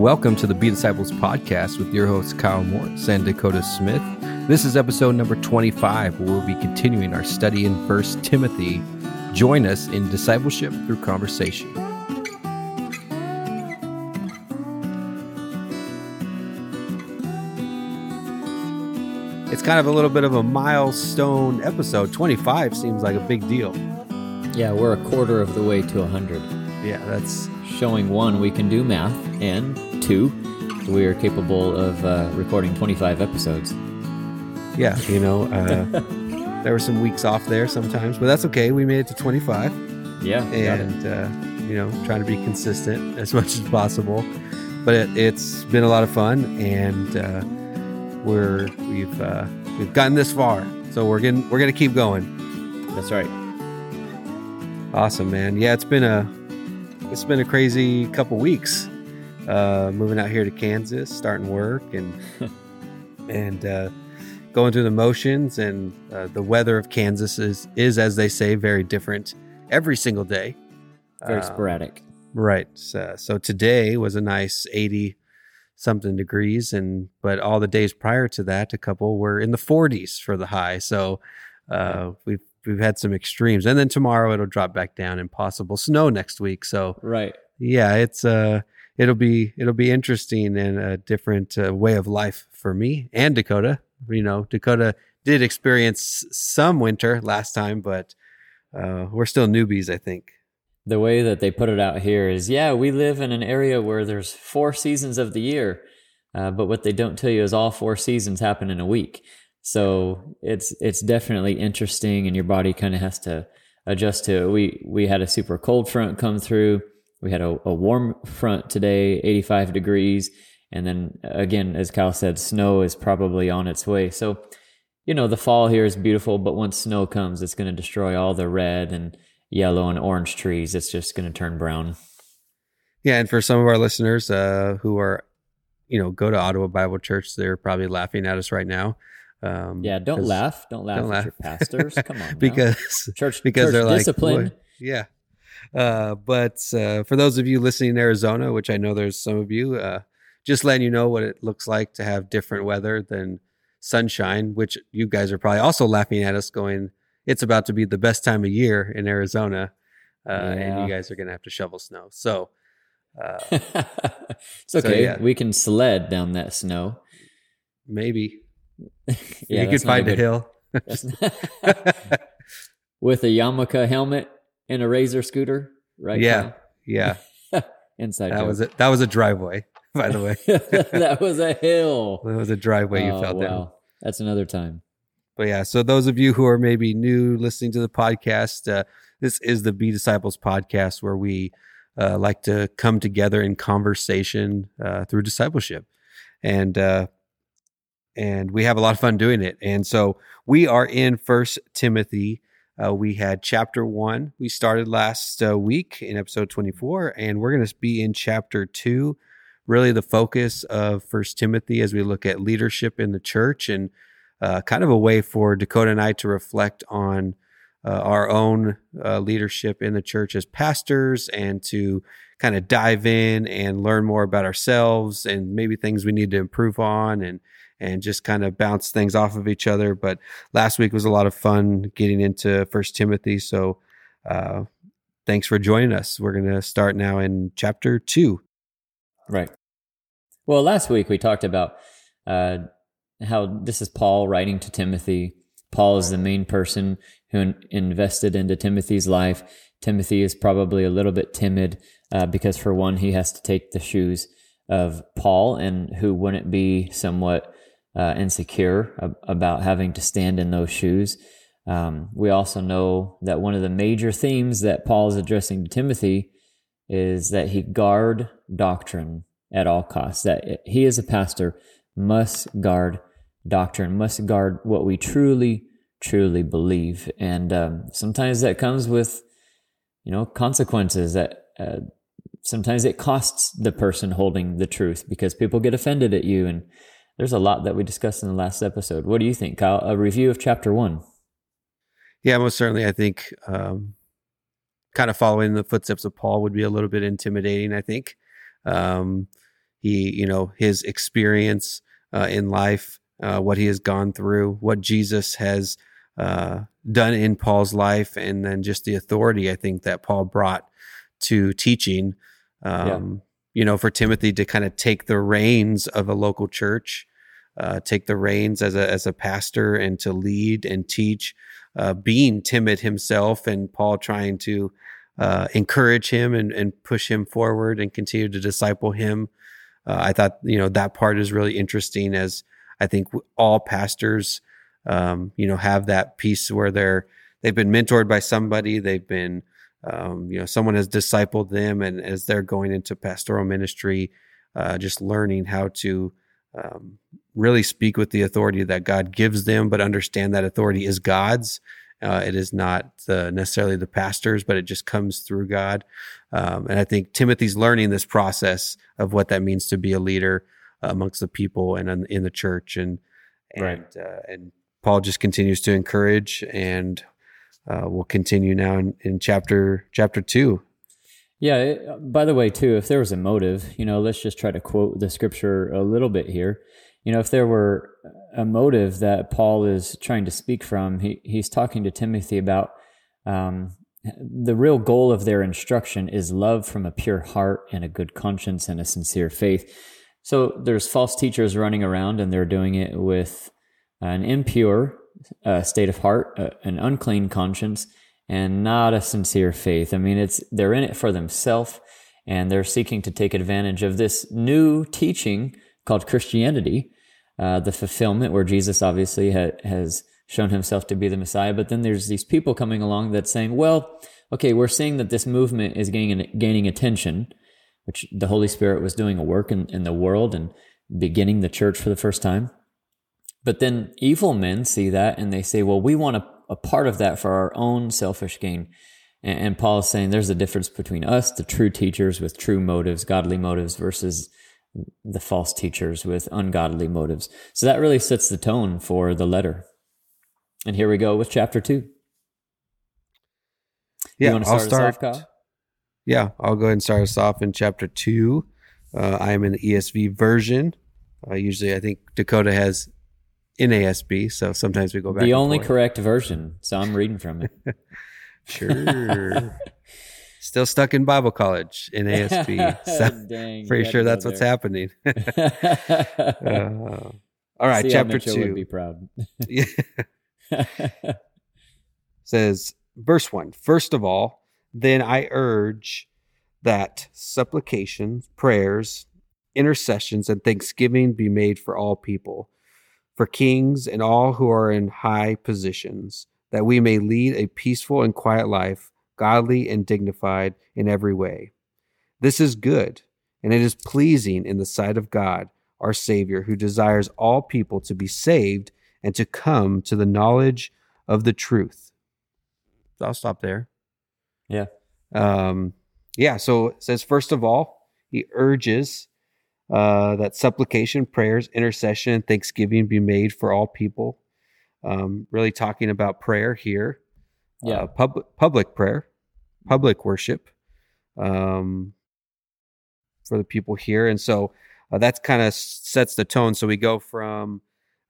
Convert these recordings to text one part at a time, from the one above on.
Welcome to the Be Disciples podcast with your hosts Kyle Morris and Dakota Smith. This is episode number 25, where we'll be continuing our study in First Timothy. Join us in discipleship through conversation. It's kind of a little bit of a milestone episode. 25 seems like a big deal. Yeah, we're a quarter of the way to 100. Yeah, that's Showing one, we can do math, and two, we are capable of uh, recording 25 episodes. yeah, you know, uh, there were some weeks off there sometimes, but that's okay. We made it to 25. Yeah, and uh, you know trying to be consistent as much as possible but it, it's been a lot of fun and uh, we're we've uh, we've gotten this far so we're getting we're gonna keep going That's right. awesome man yeah it's been a it's been a crazy couple weeks uh, moving out here to kansas starting work and and uh, going through the motions and uh, the weather of kansas is is as they say very different every single day Very Um, sporadic. Right. So, so today was a nice 80 something degrees and but all the days prior to that a couple were in the 40s for the high. So uh we've we've had some extremes. And then tomorrow it'll drop back down and possible snow next week. So Right. yeah, it's uh it'll be it'll be interesting and a different uh, way of life for me and Dakota. You know, Dakota did experience some winter last time, but uh we're still newbies, I think. The way that they put it out here is yeah, we live in an area where there's four seasons of the year, uh, but what they don't tell you is all four seasons happen in a week. So it's it's definitely interesting, and your body kind of has to adjust to it. We we had a super cold front come through. We had a, a warm front today, 85 degrees, and then again, as Kyle said, snow is probably on its way. So you know the fall here is beautiful, but once snow comes, it's going to destroy all the red and yellow and orange trees. It's just going to turn brown. Yeah, and for some of our listeners uh, who are, you know, go to Ottawa Bible Church, they're probably laughing at us right now. Um, Yeah, don't laugh. Don't laugh don't at laugh. your pastors. Come on, because church because church they're like discipline. Yeah, uh, but uh, for those of you listening in Arizona, which I know there's some of you, uh, just letting you know what it looks like to have different weather than sunshine. Which you guys are probably also laughing at us, going, "It's about to be the best time of year in Arizona." Uh, and you guys are going to have to shovel snow. So, uh, it's okay. yeah. We can sled down that snow. maybe Yeah, you could find a good- hill. with a yarmulke helmet and a razor scooter, right? Yeah. yeah, Inside that joke. was it. That was a driveway, by the way. that was a hill. That was a driveway you Oh, fell down. That's another time. But yeah, so those of you who are maybe new listening to the podcast, uh, this is the Be Disciples podcast where we uh, like to come together in conversation uh, through discipleship, and uh, and we have a lot of fun doing it. And so we are in First Timothy. Uh, we had chapter one. We started last uh, week in episode twenty four, and we're going to be in chapter two. Really, the focus of First Timothy as we look at leadership in the church and uh, kind of a way for Dakota and I to reflect on uh, our own uh, leadership in the church as pastors and to kind of dive in and learn more about ourselves and maybe things we need to improve on and and just kind of bounce things off of each other. But last week was a lot of fun getting into First Timothy. So uh, thanks for joining us. We're going to start now in chapter two. Right. Well, last week we talked about uh, how this is Paul writing to Timothy. Paul is the main person who invested into Timothy's life. Timothy is probably a little bit timid uh, because, for one, he has to take the shoes of Paul, and who wouldn't be somewhat uh, insecure ab- about having to stand in those shoes. Um, we also know that one of the major themes that Paul is addressing to Timothy is that he guard doctrine at all costs. That he, as a pastor, must guard doctrine, must guard what we truly, truly believe. And um, sometimes that comes with, you know, consequences. That uh, sometimes it costs the person holding the truth because people get offended at you. And there's a lot that we discussed in the last episode. What do you think, Kyle? A review of chapter one. Yeah, most certainly. I think um, kind of following the footsteps of Paul would be a little bit intimidating. I think, um, he, you know, his experience uh, in life, uh, what he has gone through, what Jesus has uh, done in Paul's life, and then just the authority I think that Paul brought to teaching. Um, yeah. You know, for Timothy to kind of take the reins of a local church, uh, take the reins as a as a pastor, and to lead and teach. Uh, being timid himself, and Paul trying to uh, encourage him and, and push him forward and continue to disciple him. Uh, I thought you know that part is really interesting as I think all pastors um, you know have that piece where they're they've been mentored by somebody they've been um, you know someone has discipled them and as they're going into pastoral ministry uh, just learning how to um, really speak with the authority that God gives them but understand that authority is God's uh, it is not the, necessarily the pastors, but it just comes through God. Um, and I think Timothy's learning this process of what that means to be a leader amongst the people and in, in the church. And and right. uh, and Paul just continues to encourage, and uh, we'll continue now in, in chapter chapter two. Yeah. It, by the way, too, if there was a motive, you know, let's just try to quote the scripture a little bit here. You know, if there were a motive that Paul is trying to speak from, he he's talking to Timothy about um, the real goal of their instruction is love from a pure heart and a good conscience and a sincere faith. So there's false teachers running around and they're doing it with an impure uh, state of heart, uh, an unclean conscience, and not a sincere faith. I mean, it's they're in it for themselves, and they're seeking to take advantage of this new teaching called Christianity, uh, the fulfillment where Jesus obviously ha- has shown himself to be the Messiah. But then there's these people coming along that's saying, well, okay, we're seeing that this movement is gaining gaining attention, which the Holy Spirit was doing a work in, in the world and beginning the church for the first time. But then evil men see that and they say, well, we want a, a part of that for our own selfish gain. And, and Paul is saying there's a difference between us, the true teachers with true motives, godly motives, versus the false teachers with ungodly motives. So that really sets the tone for the letter. And here we go with chapter two. Yeah, I'll start. Off, yeah, I'll go ahead and start us off in chapter two. Uh, I am in the ESV version. Uh, usually, I think Dakota has NASB, so sometimes we go back. The only forth. correct version, so I'm reading from it. sure. Still stuck in Bible college in ASB. So Dang, pretty sure that's what's happening. uh, all right, See chapter two. Would be proud. Says verse one. First of all, then I urge that supplications, prayers, intercessions, and thanksgiving be made for all people for kings and all who are in high positions, that we may lead a peaceful and quiet life, godly and dignified in every way. This is good, and it is pleasing in the sight of God, our Savior, who desires all people to be saved and to come to the knowledge of the truth. So I'll stop there. Yeah. Um, yeah. So it says, first of all, he urges uh, that supplication, prayers, intercession, and thanksgiving be made for all people. Um, really talking about prayer here. Yeah. Uh, public public prayer, public worship um, for the people here, and so uh, that's kind of sets the tone. So we go from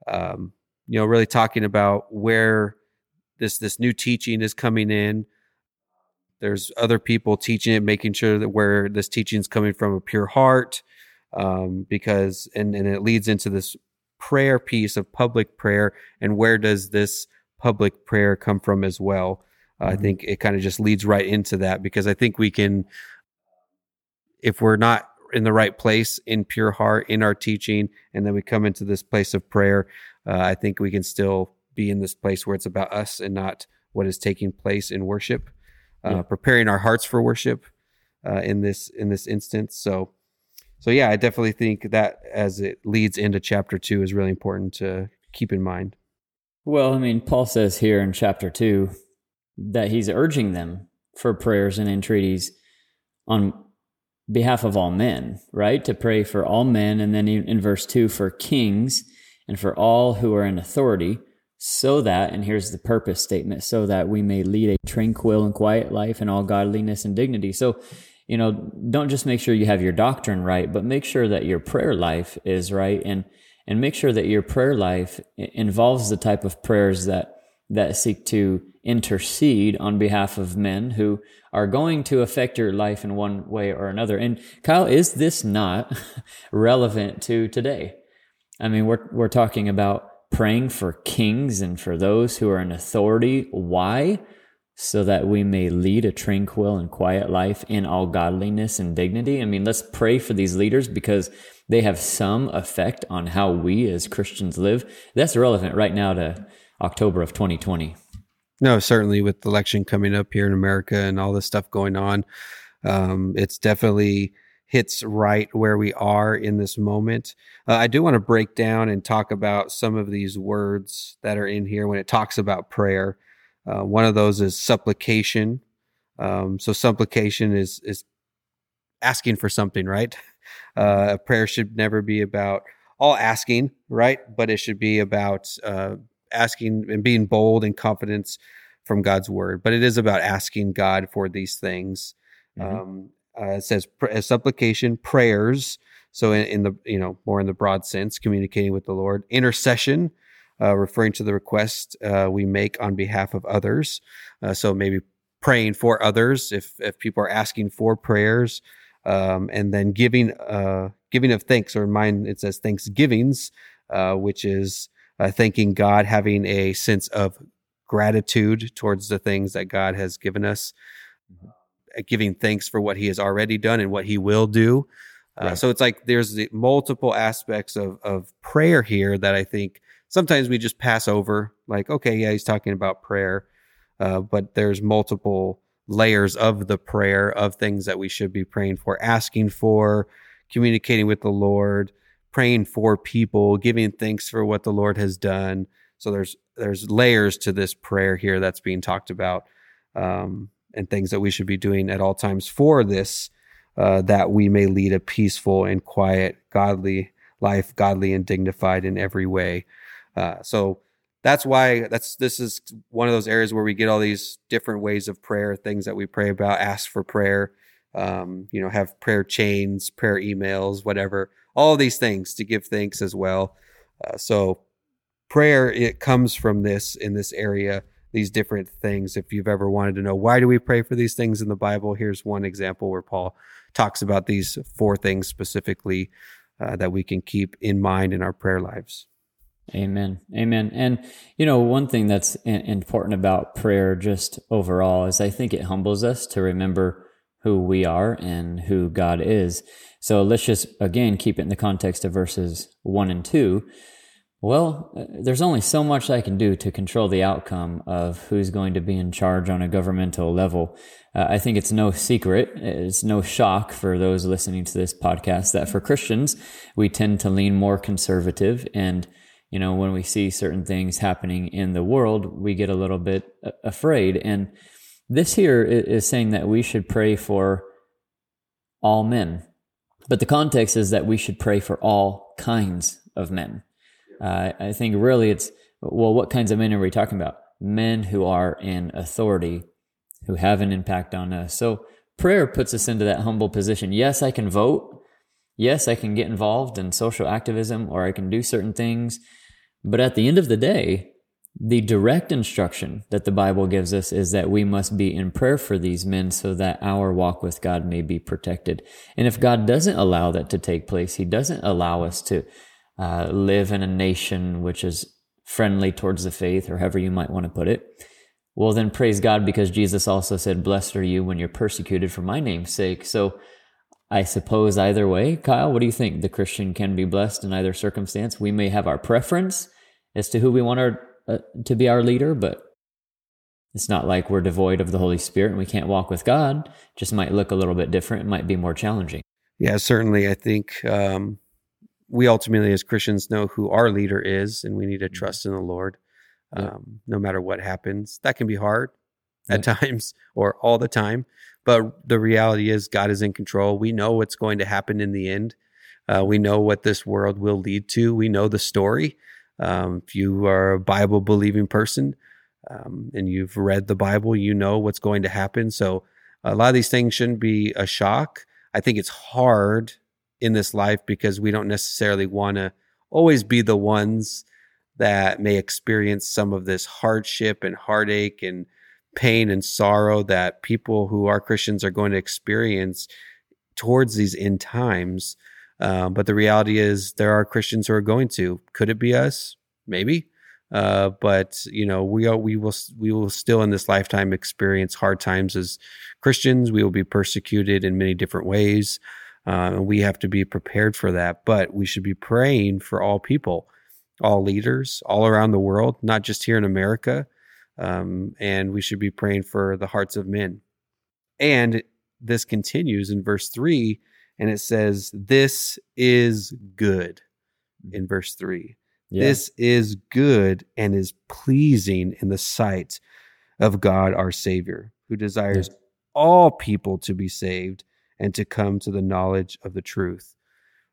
um, you know really talking about where this this new teaching is coming in. There's other people teaching it, making sure that where this teaching is coming from a pure heart um, because and and it leads into this prayer piece of public prayer and where does this public prayer come from as well uh, mm-hmm. i think it kind of just leads right into that because i think we can if we're not in the right place in pure heart in our teaching and then we come into this place of prayer uh, i think we can still be in this place where it's about us and not what is taking place in worship uh, yeah. preparing our hearts for worship uh, in this in this instance so so yeah, I definitely think that as it leads into chapter two is really important to keep in mind. Well, I mean, Paul says here in chapter two that he's urging them for prayers and entreaties on behalf of all men, right? To pray for all men. And then in verse two, for kings and for all who are in authority, so that, and here's the purpose statement, so that we may lead a tranquil and quiet life in all godliness and dignity. So you know, don't just make sure you have your doctrine right, but make sure that your prayer life is right and and make sure that your prayer life involves the type of prayers that that seek to intercede on behalf of men who are going to affect your life in one way or another. And Kyle, is this not relevant to today? I mean, we're we're talking about praying for kings and for those who are in authority. Why? So that we may lead a tranquil and quiet life in all godliness and dignity. I mean, let's pray for these leaders because they have some effect on how we as Christians live. That's relevant right now to October of 2020. No, certainly with the election coming up here in America and all this stuff going on, um, it's definitely hits right where we are in this moment. Uh, I do want to break down and talk about some of these words that are in here when it talks about prayer. Uh, one of those is supplication. Um, so supplication is is asking for something, right? Uh, a prayer should never be about all asking, right? But it should be about uh, asking and being bold and confidence from God's word. But it is about asking God for these things. Mm-hmm. Um, uh, it says pr- supplication, prayers. So in, in, the you know more in the broad sense, communicating with the Lord, intercession uh, referring to the request uh, we make on behalf of others. Uh, so maybe praying for others if if people are asking for prayers, um, and then giving uh, giving of thanks. Or in mine it says thanksgivings, uh, which is uh, thanking God, having a sense of gratitude towards the things that God has given us, mm-hmm. giving thanks for what He has already done and what He will do. Right. So it's like there's the multiple aspects of of prayer here that I think sometimes we just pass over like okay yeah he's talking about prayer uh, but there's multiple layers of the prayer of things that we should be praying for asking for communicating with the lord praying for people giving thanks for what the lord has done. So there's there's layers to this prayer here that's being talked about um, and things that we should be doing at all times for this uh, that we may lead a peaceful and quiet godly life godly and dignified in every way uh, so that's why that's this is one of those areas where we get all these different ways of prayer, things that we pray about, ask for prayer, um, you know, have prayer chains, prayer emails, whatever, all these things to give thanks as well. Uh, so prayer it comes from this in this area these different things. If you've ever wanted to know why do we pray for these things in the bible? Here's one example where paul talks about these four things specifically uh, that we can keep in mind in our prayer lives Amen. Amen. And, you know, one thing that's important about prayer just overall is I think it humbles us to remember who we are and who God is. So let's just, again, keep it in the context of verses one and two. Well, uh, there's only so much I can do to control the outcome of who's going to be in charge on a governmental level. Uh, I think it's no secret, it's no shock for those listening to this podcast that for Christians, we tend to lean more conservative and you know, when we see certain things happening in the world, we get a little bit afraid. And this here is saying that we should pray for all men. But the context is that we should pray for all kinds of men. Uh, I think really it's, well, what kinds of men are we talking about? Men who are in authority, who have an impact on us. So prayer puts us into that humble position. Yes, I can vote. Yes, I can get involved in social activism or I can do certain things but at the end of the day, the direct instruction that the Bible gives us is that we must be in prayer for these men so that our walk with God may be protected. And if God doesn't allow that to take place, He doesn't allow us to uh, live in a nation which is friendly towards the faith, or however you might want to put it. Well, then praise God because Jesus also said, Blessed are you when you're persecuted for my name's sake. So I suppose either way, Kyle, what do you think? The Christian can be blessed in either circumstance. We may have our preference as to who we want our, uh, to be our leader, but it's not like we're devoid of the Holy Spirit and we can't walk with God. It just might look a little bit different. It might be more challenging. Yeah, certainly. I think um, we ultimately, as Christians, know who our leader is, and we need to mm-hmm. trust in the Lord, um, no matter what happens. That can be hard at times or all the time. But the reality is, God is in control. We know what's going to happen in the end. Uh, we know what this world will lead to. We know the story. Um, if you are a Bible believing person um, and you've read the Bible, you know what's going to happen. So a lot of these things shouldn't be a shock. I think it's hard in this life because we don't necessarily want to always be the ones that may experience some of this hardship and heartache and pain and sorrow that people who are Christians are going to experience towards these end times. Um, but the reality is, there are Christians who are going to. Could it be us? Maybe. Uh, but you know, we are, we will we will still in this lifetime experience hard times as Christians. We will be persecuted in many different ways, uh, and we have to be prepared for that. But we should be praying for all people, all leaders, all around the world, not just here in America. Um, and we should be praying for the hearts of men. And this continues in verse three, and it says, "This is good." In verse three, yeah. this is good and is pleasing in the sight of God our Savior, who desires yeah. all people to be saved and to come to the knowledge of the truth.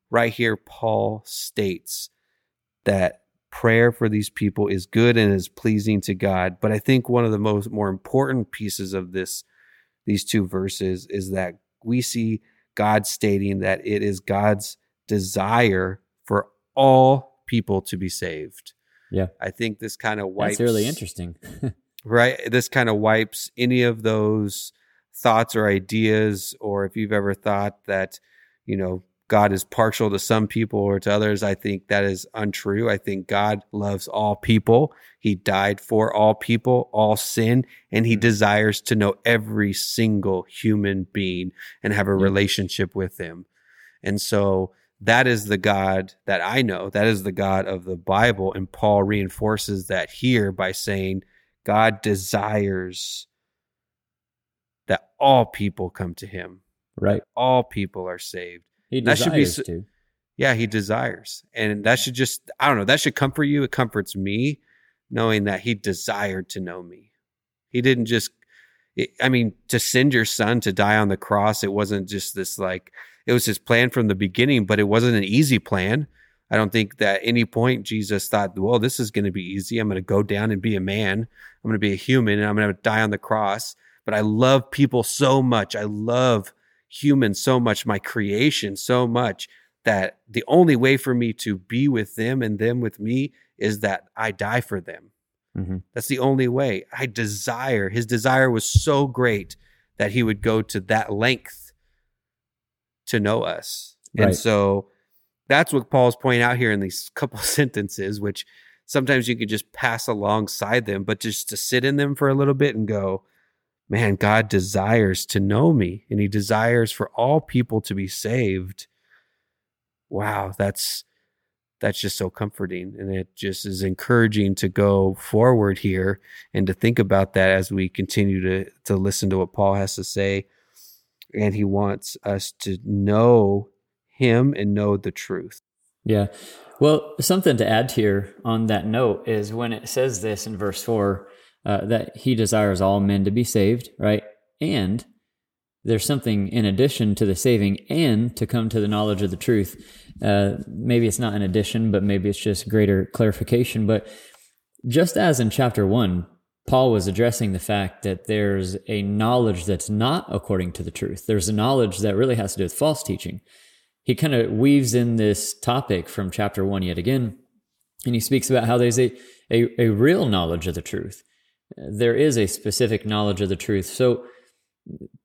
Right here, Paul states that prayer for these people is good and is pleasing to God. But I think one of the most more important pieces of this these two verses is that we see God stating that it is God's desire for all people to be saved. Yeah. I think this kind of wipes That's really interesting. right? This kind of wipes any of those thoughts or ideas or if you've ever thought that, you know, God is partial to some people or to others. I think that is untrue. I think God loves all people. He died for all people, all sin, and he mm-hmm. desires to know every single human being and have a mm-hmm. relationship with them. And so that is the God that I know. That is the God of the Bible. And Paul reinforces that here by saying, God desires that all people come to him. Right. All people are saved. He that should be to. Yeah, he desires. And that should just I don't know, that should comfort you. It comforts me knowing that he desired to know me. He didn't just I mean, to send your son to die on the cross, it wasn't just this like it was his plan from the beginning, but it wasn't an easy plan. I don't think that any point Jesus thought, well, this is going to be easy. I'm going to go down and be a man. I'm going to be a human and I'm going to die on the cross. But I love people so much. I love human so much, my creation so much that the only way for me to be with them and them with me is that I die for them. Mm-hmm. That's the only way. I desire, his desire was so great that he would go to that length to know us. Right. And so that's what Paul's pointing out here in these couple sentences, which sometimes you could just pass alongside them, but just to sit in them for a little bit and go, man, God desires to know me and he desires for all people to be saved. Wow, that's that's just so comforting and it just is encouraging to go forward here and to think about that as we continue to to listen to what Paul has to say and he wants us to know him and know the truth. Yeah. Well, something to add here on that note is when it says this in verse 4, uh, that he desires all men to be saved, right? And there's something in addition to the saving and to come to the knowledge of the truth. Uh, maybe it's not an addition, but maybe it's just greater clarification. But just as in chapter one, Paul was addressing the fact that there's a knowledge that's not according to the truth. There's a knowledge that really has to do with false teaching. He kind of weaves in this topic from chapter one yet again, and he speaks about how there's a, a, a real knowledge of the truth there is a specific knowledge of the truth. So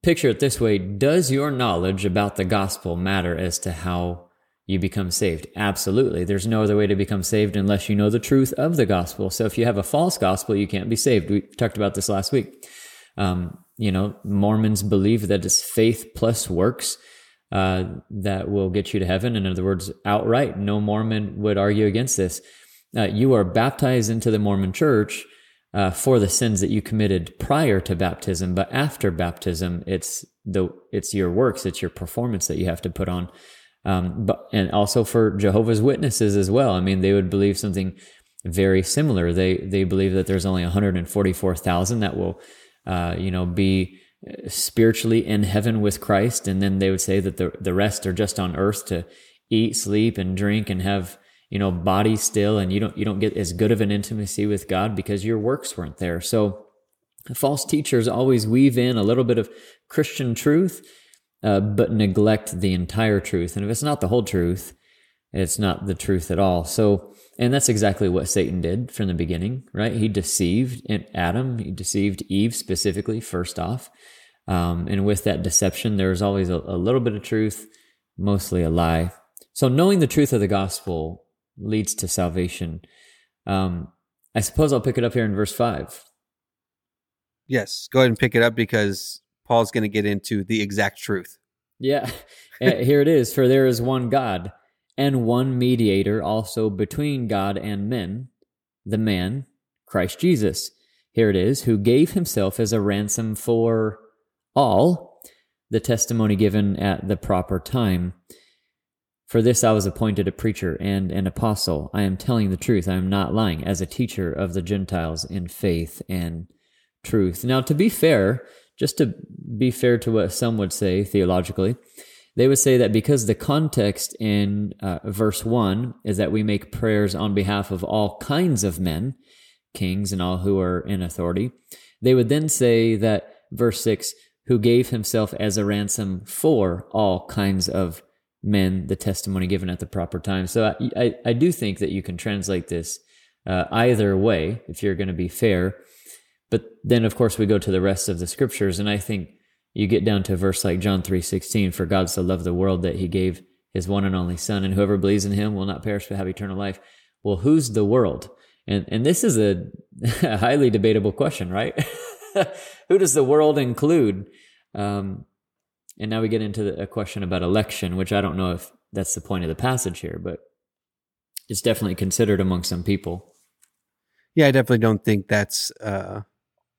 picture it this way Does your knowledge about the gospel matter as to how you become saved? Absolutely. There's no other way to become saved unless you know the truth of the gospel. So if you have a false gospel, you can't be saved. We talked about this last week. Um, you know, Mormons believe that it's faith plus works. Uh, that will get you to heaven. In other words, outright, no Mormon would argue against this. Uh, you are baptized into the Mormon church uh, for the sins that you committed prior to baptism, but after baptism, it's the it's your works, it's your performance that you have to put on. Um, but and also for Jehovah's Witnesses as well. I mean, they would believe something very similar. They they believe that there's only 144,000 that will, uh, you know, be spiritually in heaven with Christ, and then they would say that the the rest are just on earth to eat, sleep, and drink, and have you know, body still and you don't you don't get as good of an intimacy with God because your works weren't there. So false teachers always weave in a little bit of Christian truth, uh, but neglect the entire truth. And if it's not the whole truth, it's not the truth at all. So, and that's exactly what Satan did from the beginning, right? He deceived Adam, he deceived Eve specifically, first off. Um, and with that deception, there's always a, a little bit of truth, mostly a lie. So, knowing the truth of the gospel leads to salvation. Um, I suppose I'll pick it up here in verse 5. Yes, go ahead and pick it up because Paul's going to get into the exact truth. Yeah, eh, here it is. For there is one God and one mediator also between God and men, the man, Christ Jesus. Here it is, who gave himself as a ransom for all, the testimony given at the proper time. For this I was appointed a preacher and an apostle. I am telling the truth. I am not lying, as a teacher of the Gentiles in faith and truth. Now, to be fair, just to be fair to what some would say theologically, they would say that because the context in uh, verse 1 is that we make prayers on behalf of all kinds of men, kings and all who are in authority, they would then say that verse 6, who gave himself as a ransom for all kinds of men the testimony given at the proper time. So I, I, I do think that you can translate this uh, either way if you're going to be fair. But then, of course, we go to the rest of the scriptures, and I think you get down to a verse like John three sixteen, for God so loved the world that He gave His one and only Son, and whoever believes in Him will not perish but have eternal life. Well, who's the world? And and this is a, a highly debatable question, right? Who does the world include? Um, and now we get into the, a question about election, which I don't know if that's the point of the passage here, but it's definitely considered among some people. Yeah, I definitely don't think that's uh,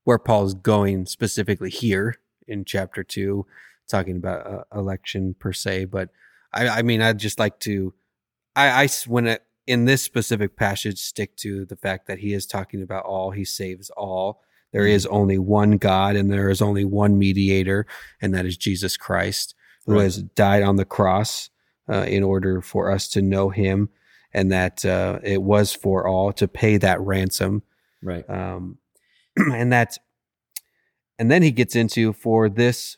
where Paul's going specifically here in chapter two, talking about uh, election per se. But I, I mean, I'd just like to, I, I when it, in this specific passage, stick to the fact that he is talking about all, he saves all. There is only one God and there is only one mediator, and that is Jesus Christ, who right. has died on the cross uh, in order for us to know him, and that uh, it was for all to pay that ransom. Right. Um, and that, and then he gets into for this,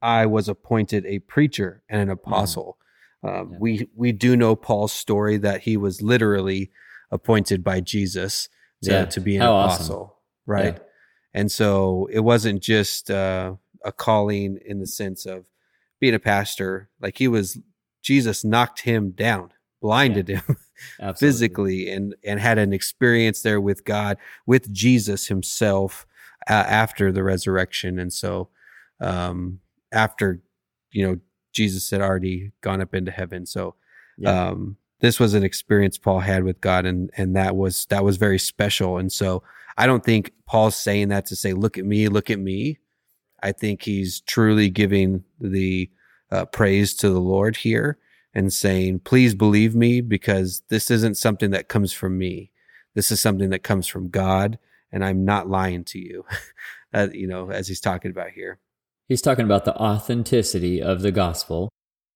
I was appointed a preacher and an mm. apostle. Mm. yeah. We we do know Paul's story that he was literally appointed by Jesus to, yeah. to be an How apostle, awesome. right? Yeah. And so it wasn't just uh, a calling in the sense of being a pastor. Like he was, Jesus knocked him down, blinded yeah. him physically, and and had an experience there with God, with Jesus Himself uh, after the resurrection. And so, um, after you know, Jesus had already gone up into heaven. So, yeah. um, this was an experience Paul had with God, and and that was that was very special. And so I don't think Paul's saying that to say, "Look at me, look at me." I think he's truly giving the uh, praise to the Lord here and saying, "Please believe me, because this isn't something that comes from me. This is something that comes from God, and I'm not lying to you." uh, you know, as he's talking about here. He's talking about the authenticity of the gospel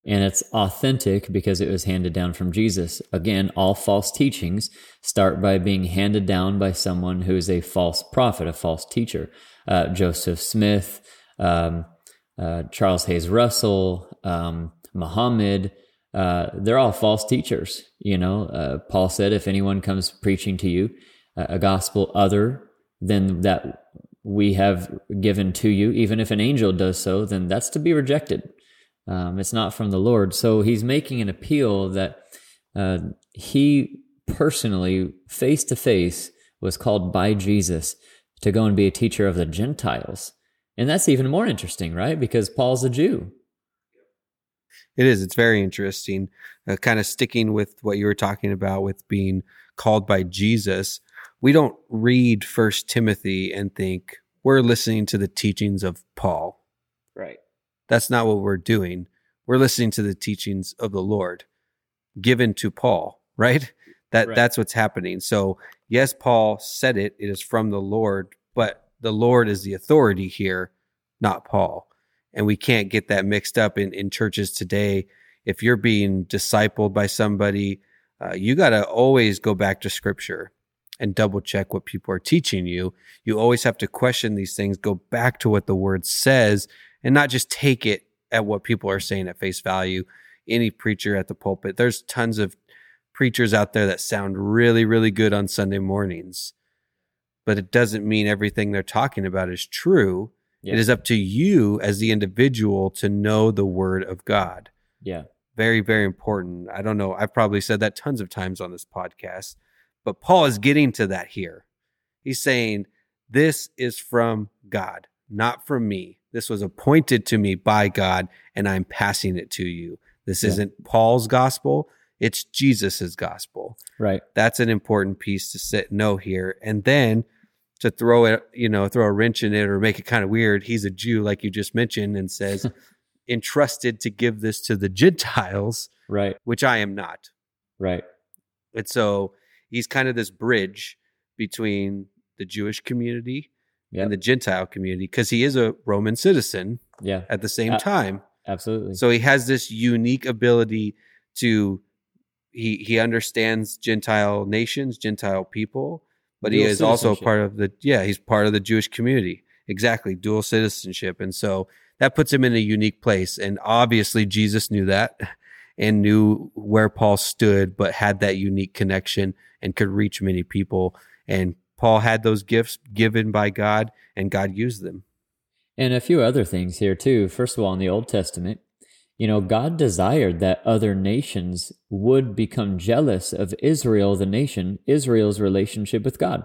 and it's authentic because it was handed down from Jesus. Again, all false teachings start by being handed down by someone who is a false prophet, a false teacher. Uh, Joseph Smith, um, uh, Charles Taze Russell, um, Muhammad, uh, they're all false teachers. You know, uh, Paul said, if anyone comes preaching to you a gospel other than that we have given to you, even if an angel does so, then that's to be rejected. Um, it's not from the Lord. So he's making an appeal that uh, he personally, face to face, was called by Jesus to go and be a teacher of the Gentiles. And that's even more interesting, right? Because Paul's a Jew. It is. It's very interesting. Uh, kind of sticking with what you were talking about with being called by Jesus. We don't read First Timothy and think we're listening to the teachings of Paul. Right. That's not what we're doing. We're listening to the teachings of the Lord given to Paul, right? That right. that's what's happening. So, yes, Paul said it, it is from the Lord, but the Lord is the authority here, not Paul. And we can't get that mixed up in, in churches today. If you're being discipled by somebody, uh, you got to always go back to scripture. and double check what people are teaching you. You always have to question these things, go back to what the word says, and not just take it at what people are saying at face value. Any preacher at the pulpit, there's tons of preachers out there that sound really, really good on Sunday mornings, but it doesn't mean everything they're talking about is true. Yeah. It is up to you as the individual to know the word of God. Yeah. Very, very important. I don't know. I've probably said that tons of times on this podcast, but Paul is getting to that here. He's saying, This is from God, not from me. This was appointed to me by God, and I'm passing it to you. This Yeah. isn't Paul's gospel, it's Jesus's gospel. Right. That's an important piece to sit know here. And then to throw it, you know, throw a wrench in it or make it kind of weird, he's a Jew, like you just mentioned, and says, entrusted to give this to the Gentiles, Right. which I am not. Right. And so he's kind of this bridge between the Jewish community Yeah. and the Gentile community because he is a Roman citizen Yeah. at the same Uh, time. Absolutely. So he has this unique ability to he he understands Gentile nations, Gentile people, but he is also part of the yeah, he's part of the Jewish community. Exactly, dual citizenship. And so that puts him in a unique place. And obviously Jesus knew that and knew where Paul stood, but had that unique connection and could reach many people. And Paul had those gifts given by God and God used them. And a few other things here too. First of all, in the Old Testament, you know, God desired that other nations would become jealous of Israel, the nation, Israel's relationship with God.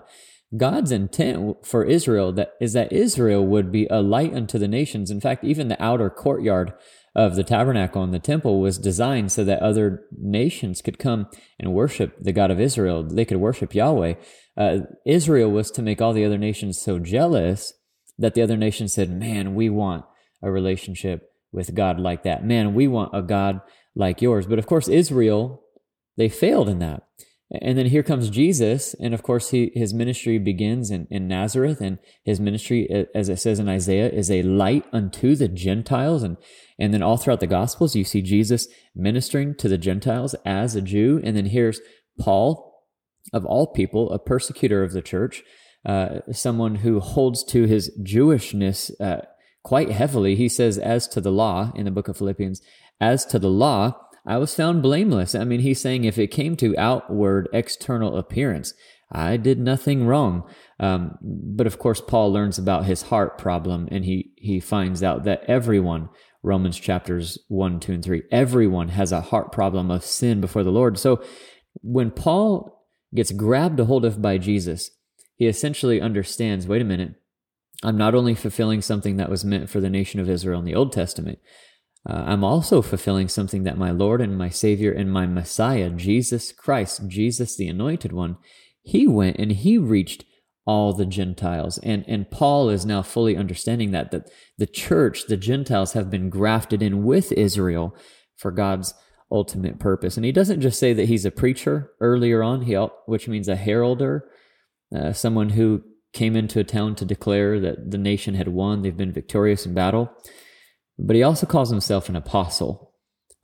God's intent for Israel that is that Israel would be a light unto the nations. In fact, even the outer courtyard of the tabernacle and the temple was designed so that other nations could come and worship the God of Israel. They could worship Yahweh. Uh, Israel was to make all the other nations so jealous that the other nations said, Man, we want a relationship with God like that. Man, we want a God like yours. But of course, Israel, they failed in that. And then here comes Jesus, and of course, he, his ministry begins in, in Nazareth, and his ministry, as it says in Isaiah, is a light unto the Gentiles. And, and then all throughout the Gospels, you see Jesus ministering to the Gentiles as a Jew. And then here's Paul, of all people, a persecutor of the church, uh, someone who holds to his Jewishness uh, quite heavily. He says, as to the law in the book of Philippians, as to the law, I was found blameless. I mean, he's saying if it came to outward external appearance, I did nothing wrong. Um, but of course, Paul learns about his heart problem and he, he finds out that everyone, Romans chapters 1, 2, and 3, everyone has a heart problem of sin before the Lord. So when Paul gets grabbed a hold of by Jesus, he essentially understands wait a minute, I'm not only fulfilling something that was meant for the nation of Israel in the Old Testament, uh, I'm also fulfilling something that my Lord and my Savior and my Messiah, Jesus Christ, Jesus the Anointed One, he went and he reached all the Gentiles. And, and Paul is now fully understanding that, that the church, the Gentiles, have been grafted in with Israel for God's ultimate purpose. And he doesn't just say that he's a preacher earlier on, he, which means a heralder, uh, someone who came into a town to declare that the nation had won, they've been victorious in battle. But he also calls himself an apostle,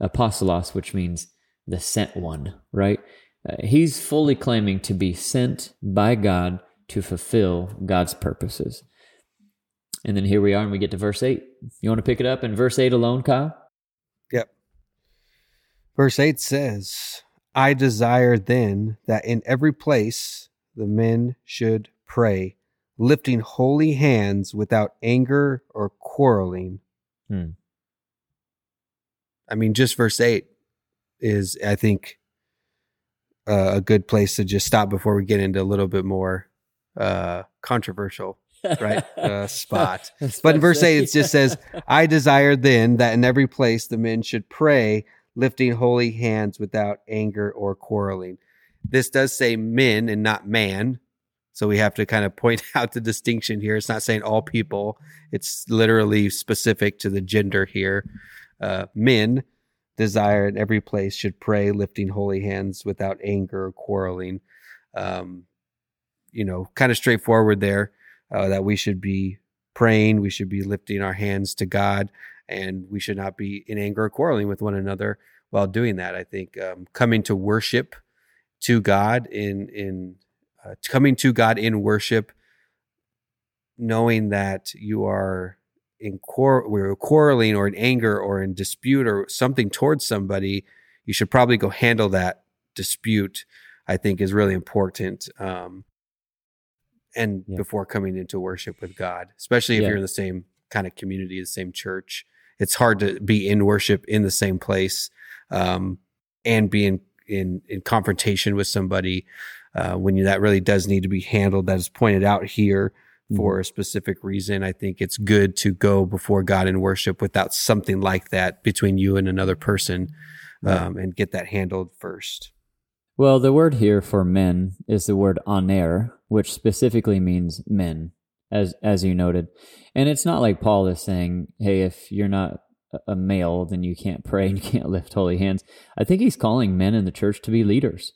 apostolos, which means the sent one, right? Uh, he's fully claiming to be sent by God to fulfill God's purposes. And then here we are, and we get to verse 8. You want to pick it up in verse 8 alone, Kyle? Yep. Verse 8 says, I desire then that in every place the men should pray, lifting holy hands without anger or quarreling. Hmm. I mean, just verse 8 is, I think, uh, a good place to just stop before we get into a little bit more uh, controversial right uh, spot. But in verse 8, it just says, I desire then that in every place the men should pray, lifting holy hands without anger or quarreling. This does say men and not man. So we have to kind of point out the distinction here. It's not saying all people, it's literally specific to the gender here. Uh, men desire in every place should pray, lifting holy hands without anger or quarreling. Um, you know, kind of straightforward there uh, that we should be praying, we should be lifting our hands to God, and we should not be in anger or quarreling with one another while doing that. I think um, coming to worship to God in in uh, coming to God in worship, knowing that you are in quar- we're quarreling or in anger or in dispute or something towards somebody, you should probably go handle that dispute. I think is really important. Um, and yeah. before coming into worship with God, especially if yeah. you're in the same kind of community, the same church, it's hard to be in worship in the same place um, and be in, in in confrontation with somebody uh, when you, that really does need to be handled. That is pointed out here for mm-hmm. a specific reason. I think it's good to go before God in worship without something like that between you and another person um, and get that handled first. Well, the word here for men is the word aner, which specifically means men, as as you noted. And it's not like Paul is saying, "Hey, if you're not a male, then you can't pray and you can't lift holy hands." I think he's calling men in the church to be leaders.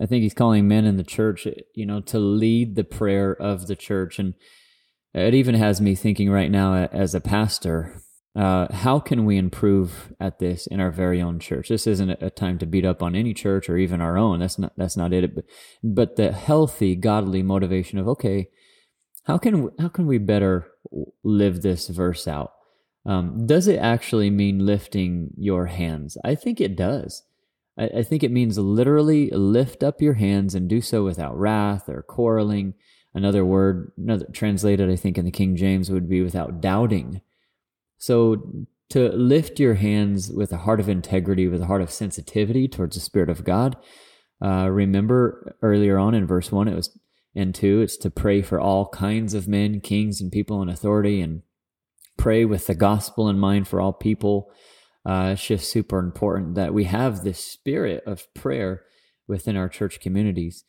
I think he's calling men in the church, you know, to lead the prayer of the church. And it even has me thinking right now as a pastor, uh, how can we improve at this in our very own church? This isn't a time to beat up on any church or even our own. That's not that's not it. But, but the healthy, godly motivation of okay, how can how can we better live this verse out? Um, does it actually mean lifting your hands? I think it does. I, I think it means literally lift up your hands and do so without wrath or quarreling. Another word, another translated, I think, in the King James would be without doubting. So to lift your hands with a heart of integrity, with a heart of sensitivity towards the Spirit of God. Uh, remember earlier on in verse one, it was and two, it's to pray for all kinds of men, kings, and people in authority, and pray with the gospel in mind for all people. Uh, it's just super important that we have this spirit of prayer within our church communities.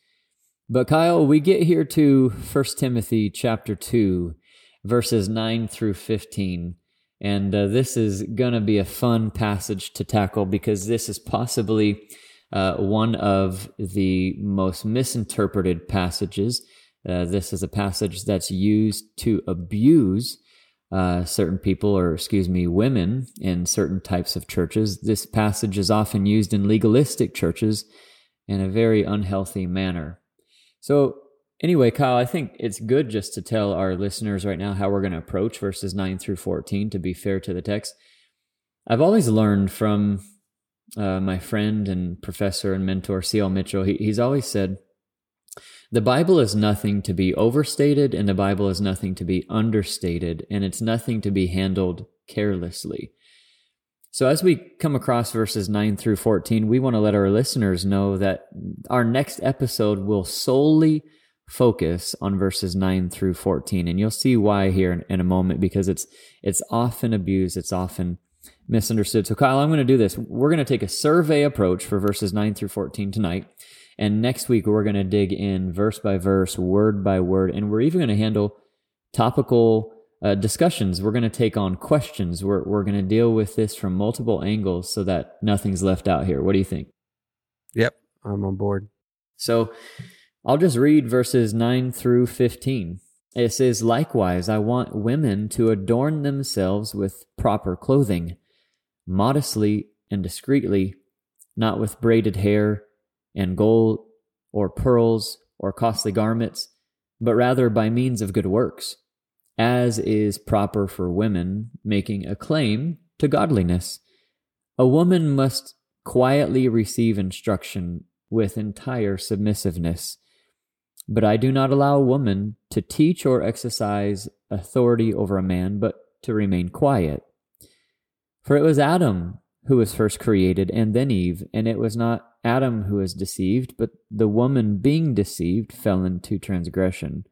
But Kyle, we get here to First Timothy chapter 2, verses 9 through 15. And uh, this is going to be a fun passage to tackle because this is possibly uh, one of the most misinterpreted passages. Uh, this is a passage that's used to abuse uh, certain people, or excuse me, women in certain types of churches. This passage is often used in legalistic churches in a very unhealthy manner. So, anyway, Kyle, I think it's good just to tell our listeners right now how we're going to approach verses 9 through 14 to be fair to the text. I've always learned from uh, my friend and professor and mentor, C.L. Mitchell, he, he's always said, the Bible is nothing to be overstated, and the Bible is nothing to be understated, and it's nothing to be handled carelessly. So, as we come across verses 9 through 14, we want to let our listeners know that our next episode will solely focus on verses 9 through 14. And you'll see why here in, in a moment because it's, it's often abused, it's often misunderstood. So, Kyle, I'm going to do this. We're going to take a survey approach for verses 9 through 14 tonight. And next week, we're going to dig in verse by verse, word by word, and we're even going to handle topical uh, discussions. We're going to take on questions. We're, we're going to deal with this from multiple angles so that nothing's left out here. What do you think? Yep, I'm on board. So I'll just read verses 9 through 15. It says, Likewise, I want women to adorn themselves with proper clothing, modestly and discreetly, not with braided hair and gold or pearls or costly garments, but rather by means of good works, as is proper for women making a claim to godliness. A woman must quietly receive instruction with entire submissiveness. But I do not allow a woman to teach or exercise authority over a man, but to remain quiet. For it was Adam who was first created, and then Eve, and it was not Adam who was deceived, but the woman being deceived fell into transgression.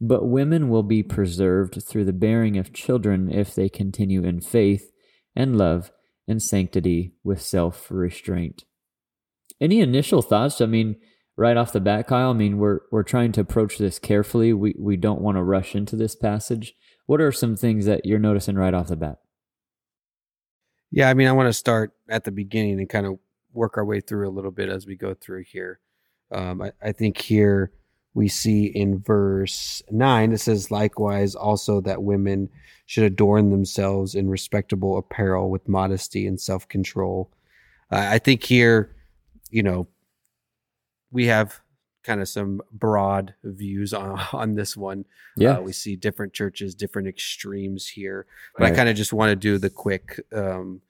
But women will be preserved through the bearing of children if they continue in faith and love and sanctity with self restraint. Any initial thoughts? I mean, right off the bat, Kyle, I mean, we're, we're trying to approach this carefully. We, we don't want to rush into this passage. What are some things that you're noticing right off the bat? Yeah, I mean, I want to start at the beginning and kind of work our way through a little bit as we go through here. Um, I, I think here we see in verse 9, it says, likewise, also that women should adorn themselves in respectable apparel with modesty and self control. Uh, I think here, you know, we have kind of some broad views on on this one. Yeah, uh, we see different churches, different extremes here. But Right. I kind of just want to do the quick um,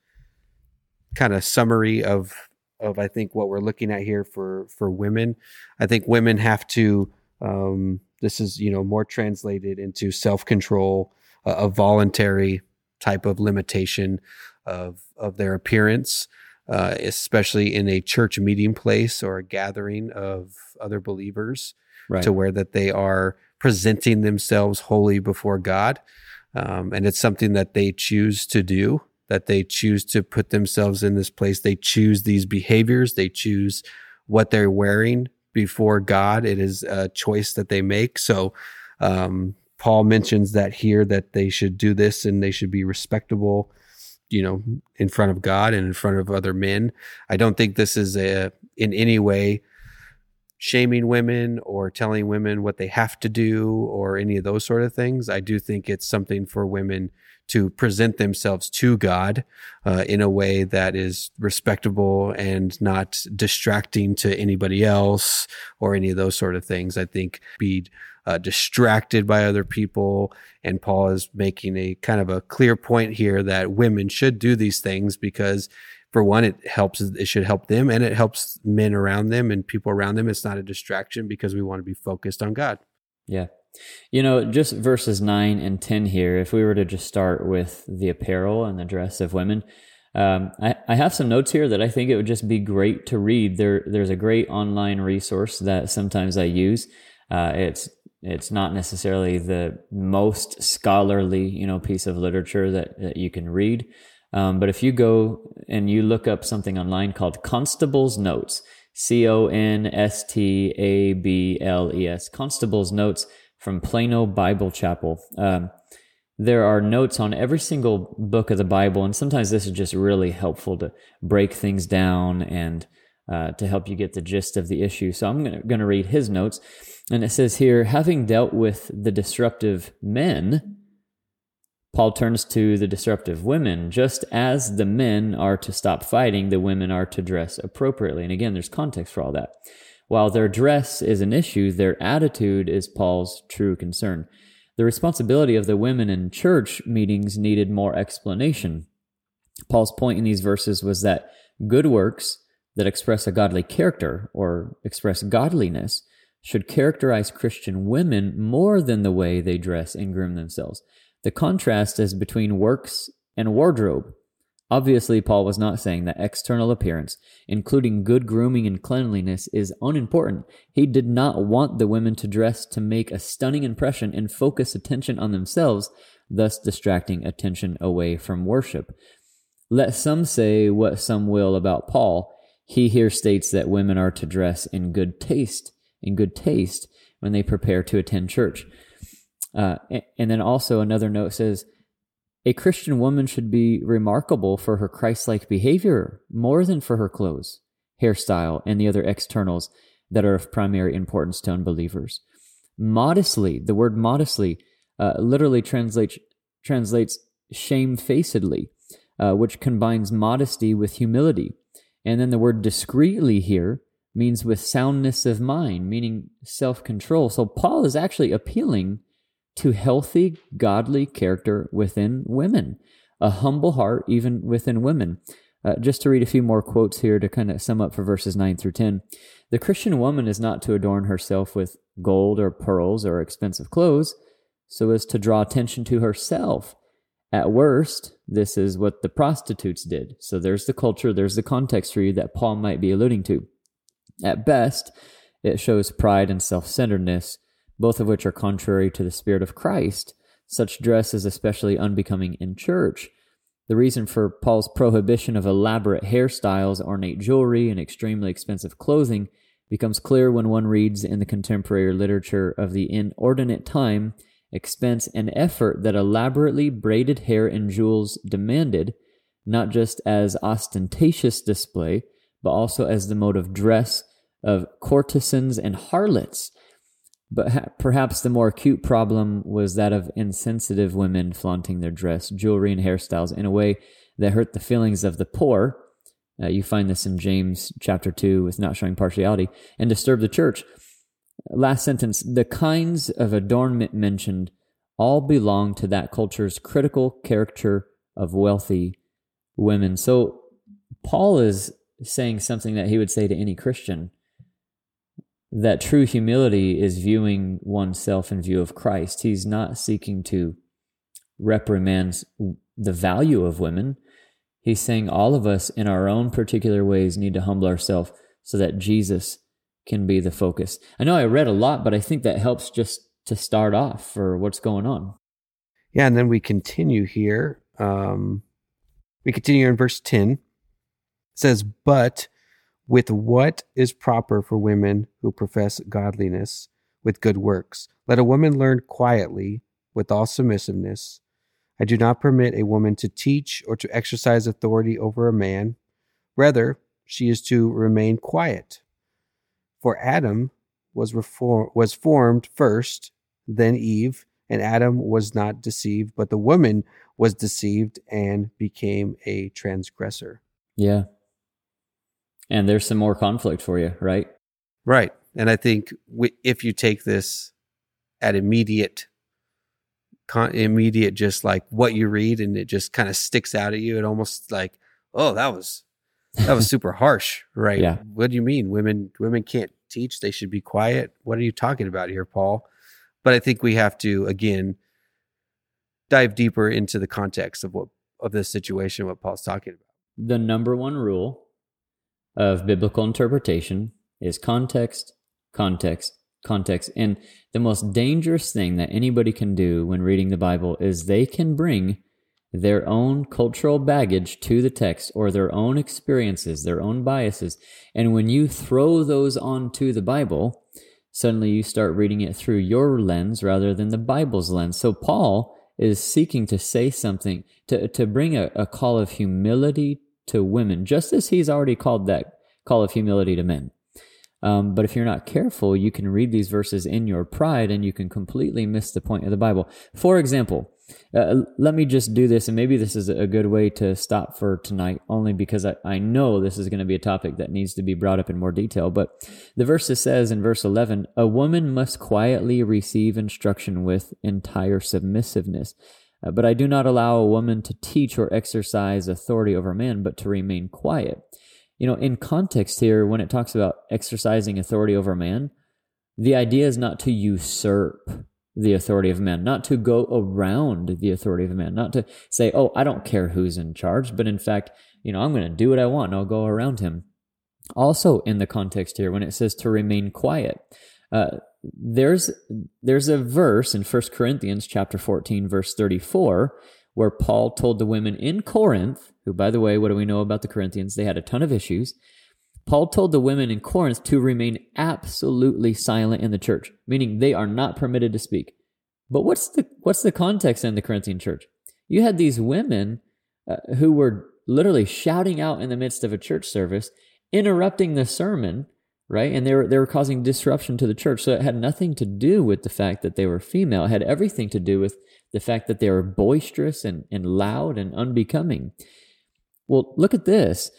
kind of summary of of I think what we're looking at here for for women. I think women have to. Um, this is you know more translated into self control, a, a voluntary type of limitation of of their appearance uh, especially in a church meeting place or a gathering of other believers, right. to where that they are presenting themselves wholly before God, um, and it's something that they choose to do. That they choose to put themselves in this place. They choose these behaviors. They choose what they're wearing before God. It is a choice that they make. So, um, Paul mentions that here that they should do this and they should be respectable you know in front of god and in front of other men. I don't think this is a in any way shaming women or telling women what they have to do or any of those sort of things. I do think it's something for women to present themselves to god uh, in a way that is respectable and not distracting to anybody else or any of those sort of things. I think be uh, distracted by other people. And Paul is making a kind of a clear point here that women should do these things because, for one, it helps, it should help them and it helps men around them and people around them. It's not a distraction because we want to be focused on God. Yeah. You know, just verses 9 and 10 here, if we were to just start with the apparel and the dress of women, um, I, I have some notes here that I think it would just be great to read. There, there's a great online resource that sometimes I use. Uh, it's it's not necessarily the most scholarly, you know, piece of literature that, that you can read. Um, but if you go and you look up something online called Constable's Notes, C O N S T A B L E S, Constable's Notes from Plano Bible Chapel. Um, there are notes on every single book of the Bible, and sometimes this is just really helpful to break things down and uh, to help you get the gist of the issue. So I'm going to read his notes. And it says here, having dealt with the disruptive men, Paul turns to the disruptive women. Just as the men are to stop fighting, the women are to dress appropriately. And again, there's context for all that. While their dress is an issue, their attitude is Paul's true concern. The responsibility of the women in church meetings needed more explanation. Paul's point in these verses was that good works that express a godly character or express godliness should characterize Christian women more than the way they dress and groom themselves. The contrast is between works and wardrobe. Obviously, Paul was not saying that external appearance, including good grooming and cleanliness, is unimportant. He did not want the women to dress to make a stunning impression and focus attention on themselves, thus distracting attention away from worship. Let some say what some will about Paul. He here states that women are to dress in good taste, in good taste when they prepare to attend church. Uh, and then also another note says, a Christian woman should be remarkable for her Christ like behavior more than for her clothes, hairstyle, and the other externals that are of primary importance to unbelievers. Modestly, the word modestly uh, literally translates, translates shamefacedly, uh, which combines modesty with humility. And then the word discreetly here means with soundness of mind, meaning self control. So Paul is actually appealing to healthy, godly character within women, a humble heart even within women. Uh, just to read a few more quotes here to kind of sum up for verses 9 through 10. The Christian woman is not to adorn herself with gold or pearls or expensive clothes so as to draw attention to herself. At worst, this is what the prostitutes did. So there's the culture, there's the context for you that Paul might be alluding to. At best, it shows pride and self centeredness, both of which are contrary to the Spirit of Christ. Such dress is especially unbecoming in church. The reason for Paul's prohibition of elaborate hairstyles, ornate jewelry, and extremely expensive clothing becomes clear when one reads in the contemporary literature of the inordinate time, expense, and effort that elaborately braided hair and jewels demanded, not just as ostentatious display, but also as the mode of dress of courtesans and harlots. But ha- perhaps the more acute problem was that of insensitive women flaunting their dress, jewelry, and hairstyles in a way that hurt the feelings of the poor. Uh, you find this in James chapter 2 with not showing partiality and disturb the church. last sentence the kinds of adornment mentioned all belong to that culture's critical character of wealthy women. So Paul is saying something that he would say to any Christian that true humility is viewing oneself in view of Christ. He's not seeking to reprimand the value of women. He's saying all of us in our own particular ways need to humble ourselves so that Jesus can be the focus. I know I read a lot, but I think that helps just to start off for what's going on. Yeah, and then we continue here. Um, we continue in verse 10. It says, But with what is proper for women who profess godliness with good works, let a woman learn quietly with all submissiveness. I do not permit a woman to teach or to exercise authority over a man. Rather, she is to remain quiet. For Adam was, reform, was formed first, then Eve, and Adam was not deceived, but the woman was deceived and became a transgressor. Yeah. And there's some more conflict for you, right? Right. And I think if you take this at immediate, immediate, just like what you read, and it just kind of sticks out at you, it almost like, oh, that was that was super harsh, right? Yeah. What do you mean, women? Women can't teach; they should be quiet. What are you talking about here, Paul? But I think we have to again dive deeper into the context of what of this situation, what Paul's talking about. The number one rule of biblical interpretation is context, context, context. And the most dangerous thing that anybody can do when reading the Bible is they can bring their own cultural baggage to the text or their own experiences, their own biases. And when you throw those onto the Bible, suddenly you start reading it through your lens rather than the Bible's lens. So Paul is seeking to say something, to, to bring a, a call of humility to women, just as he's already called that call of humility to men. Um, but if you're not careful, you can read these verses in your pride and you can completely miss the point of the Bible. For example, uh, let me just do this, and maybe this is a good way to stop for tonight, only because I, I know this is going to be a topic that needs to be brought up in more detail. But the verse says in verse 11, a woman must quietly receive instruction with entire submissiveness. Uh, but I do not allow a woman to teach or exercise authority over man, but to remain quiet. You know, in context here, when it talks about exercising authority over man, the idea is not to usurp the authority of man, not to go around the authority of a man, not to say, oh, I don't care who's in charge, but in fact, you know, I'm going to do what I want and I'll go around him. Also, in the context here, when it says to remain quiet, uh, there's there's a verse in 1 Corinthians chapter 14 verse 34 where Paul told the women in Corinth, who by the way, what do we know about the Corinthians? They had a ton of issues. Paul told the women in Corinth to remain absolutely silent in the church, meaning they are not permitted to speak. But what's the what's the context in the Corinthian church? You had these women uh, who were literally shouting out in the midst of a church service, interrupting the sermon, right? And they were they were causing disruption to the church. So it had nothing to do with the fact that they were female. It had everything to do with the fact that they were boisterous and, and loud and unbecoming. Well, look at this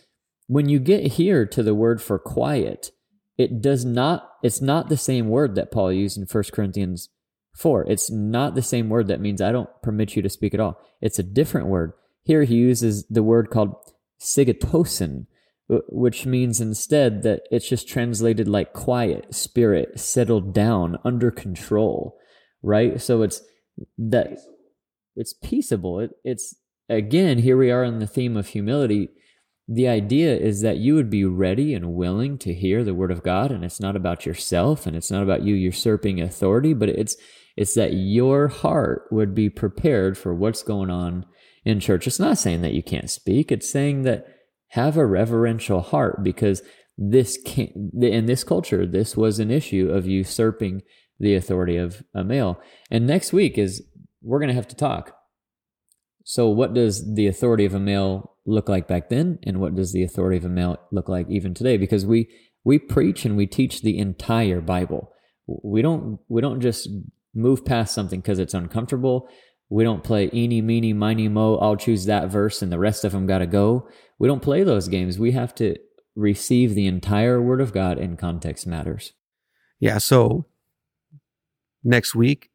when you get here to the word for quiet, it does not, it's not the same word that Paul used in 1 Corinthians 4. It's not the same word that means I don't permit you to speak at all. It's a different word. Here he uses the word called sigatosin, Uh, which means instead that it's just translated like quiet, spirit, settled down, under control, right? So it's that it's peaceable. It, it's again, here we are in the theme of humility the idea is that you would be ready and willing to hear the word of God and it's not about yourself and it's not about you usurping authority but it's it's that your heart would be prepared for what's going on in church it's not saying that you can't speak it's saying that have a reverential heart because this can in this culture this was an issue of usurping the authority of a male. And next week is we're going to have to talk. So what does the authority of a male look like back then? And what does the authority of a male look like even today? Because we we preach and we teach the entire bible. We don't we don't just move past something because it's uncomfortable we don't play eeny meeny miny mo i'll choose that verse and the rest of them got to go. We don't play those games. We have to receive the entire word of god and context matters. Yeah so next week,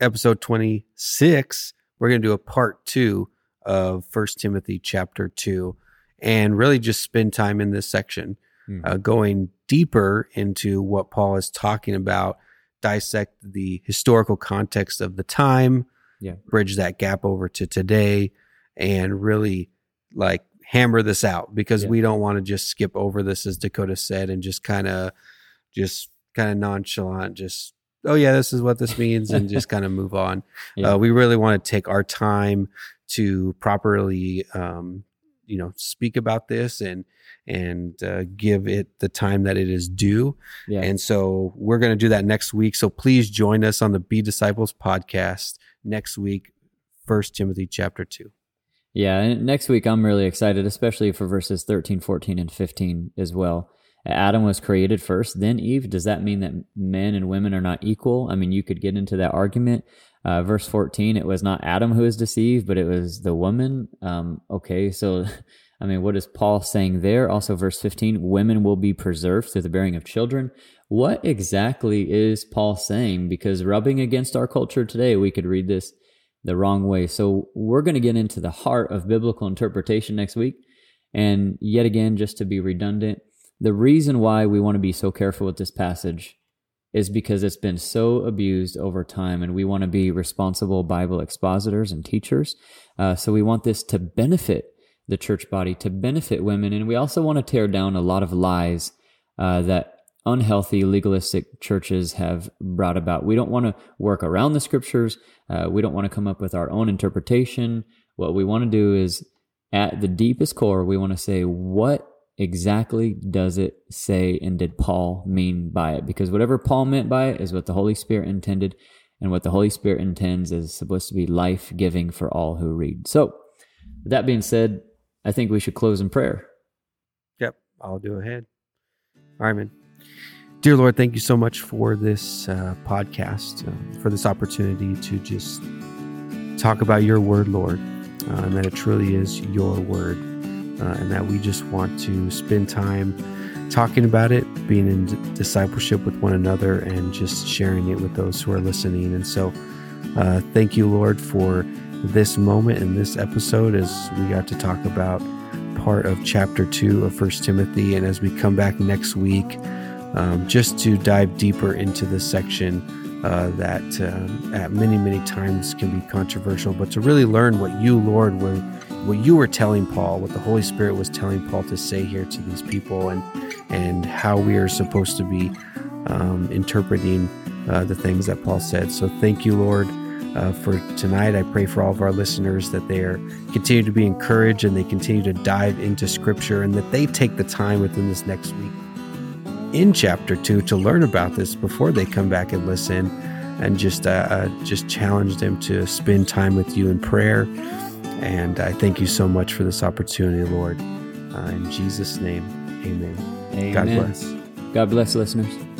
episode 26, we're going to do a part two of First Timothy chapter 2 and really just spend time in this section, mm. uh, going deeper into what Paul is talking about, dissect the historical context of the time, yeah. bridge that gap over to today, and really like hammer this out because yeah. we don't want to just skip over this, as Dakota said, and just kind of, just kind of nonchalant, just oh yeah, this is what this means, and just kind of move on. Yeah. Uh, we really want to take our time to properly, um, you know, speak about this and and uh, give it the time that it is due. Yeah. And so we're going to do that next week. So please join us on the Be Disciples podcast next week, First Timothy chapter two. Yeah, and next week I'm really excited, especially for verses 13, 14, and 15 as well. Adam was created first, then Eve. Does that mean that men and women are not equal? I mean, you could get into that argument. Uh, verse 14, it was not Adam who was deceived, but it was the woman. Um, okay, so, I mean, what is Paul saying there? Also, verse 15, women will be preserved through the bearing of children. What exactly is Paul saying? Because rubbing against our culture today, we could read this the wrong way. So, we're going to get into the heart of biblical interpretation next week. And yet again, just to be redundant, the reason why we want to be so careful with this passage is because it's been so abused over time, and we want to be responsible Bible expositors and teachers. Uh, so we want this to benefit the church body, to benefit women, and we also want to tear down a lot of lies uh, that unhealthy legalistic churches have brought about. We don't want to work around the scriptures. Uh, we don't want to come up with our own interpretation. What we want to do is, at the deepest core, we want to say, what exactly does it say and did Paul mean by it? Because whatever Paul meant by it is what the Holy Spirit intended, and what the Holy Spirit intends is supposed to be life giving for all who read. So, that being said, I think we should close in prayer. Yep, I'll do ahead. All right, man. Dear Lord, thank you so much for this uh, podcast, uh, for this opportunity to just talk about your word, Lord, uh, and that it truly is your word uh, and that we just want to spend time talking about it, being in d- discipleship with one another, and just sharing it with those who are listening. And so, uh, thank you, Lord, for this moment in this episode as we got to talk about part of chapter two of First Timothy. And as we come back next week, um, just to dive deeper into this section uh, that uh, at many, many times can be controversial, but to really learn what you, Lord, were what you were telling Paul, what the Holy Spirit was telling Paul to say here to these people, and and how we are supposed to be um, interpreting uh, the things that Paul said. So thank you, Lord. Uh, for tonight, I pray for all of our listeners that they are continue to be encouraged and they continue to dive into Scripture, and that they take the time within this next week in chapter two to learn about this before they come back and listen, and just uh, uh just challenge them to spend time with you in prayer and I thank you so much for this opportunity, Lord. Uh, in Jesus' name, amen. amen. God bless. God bless, listeners.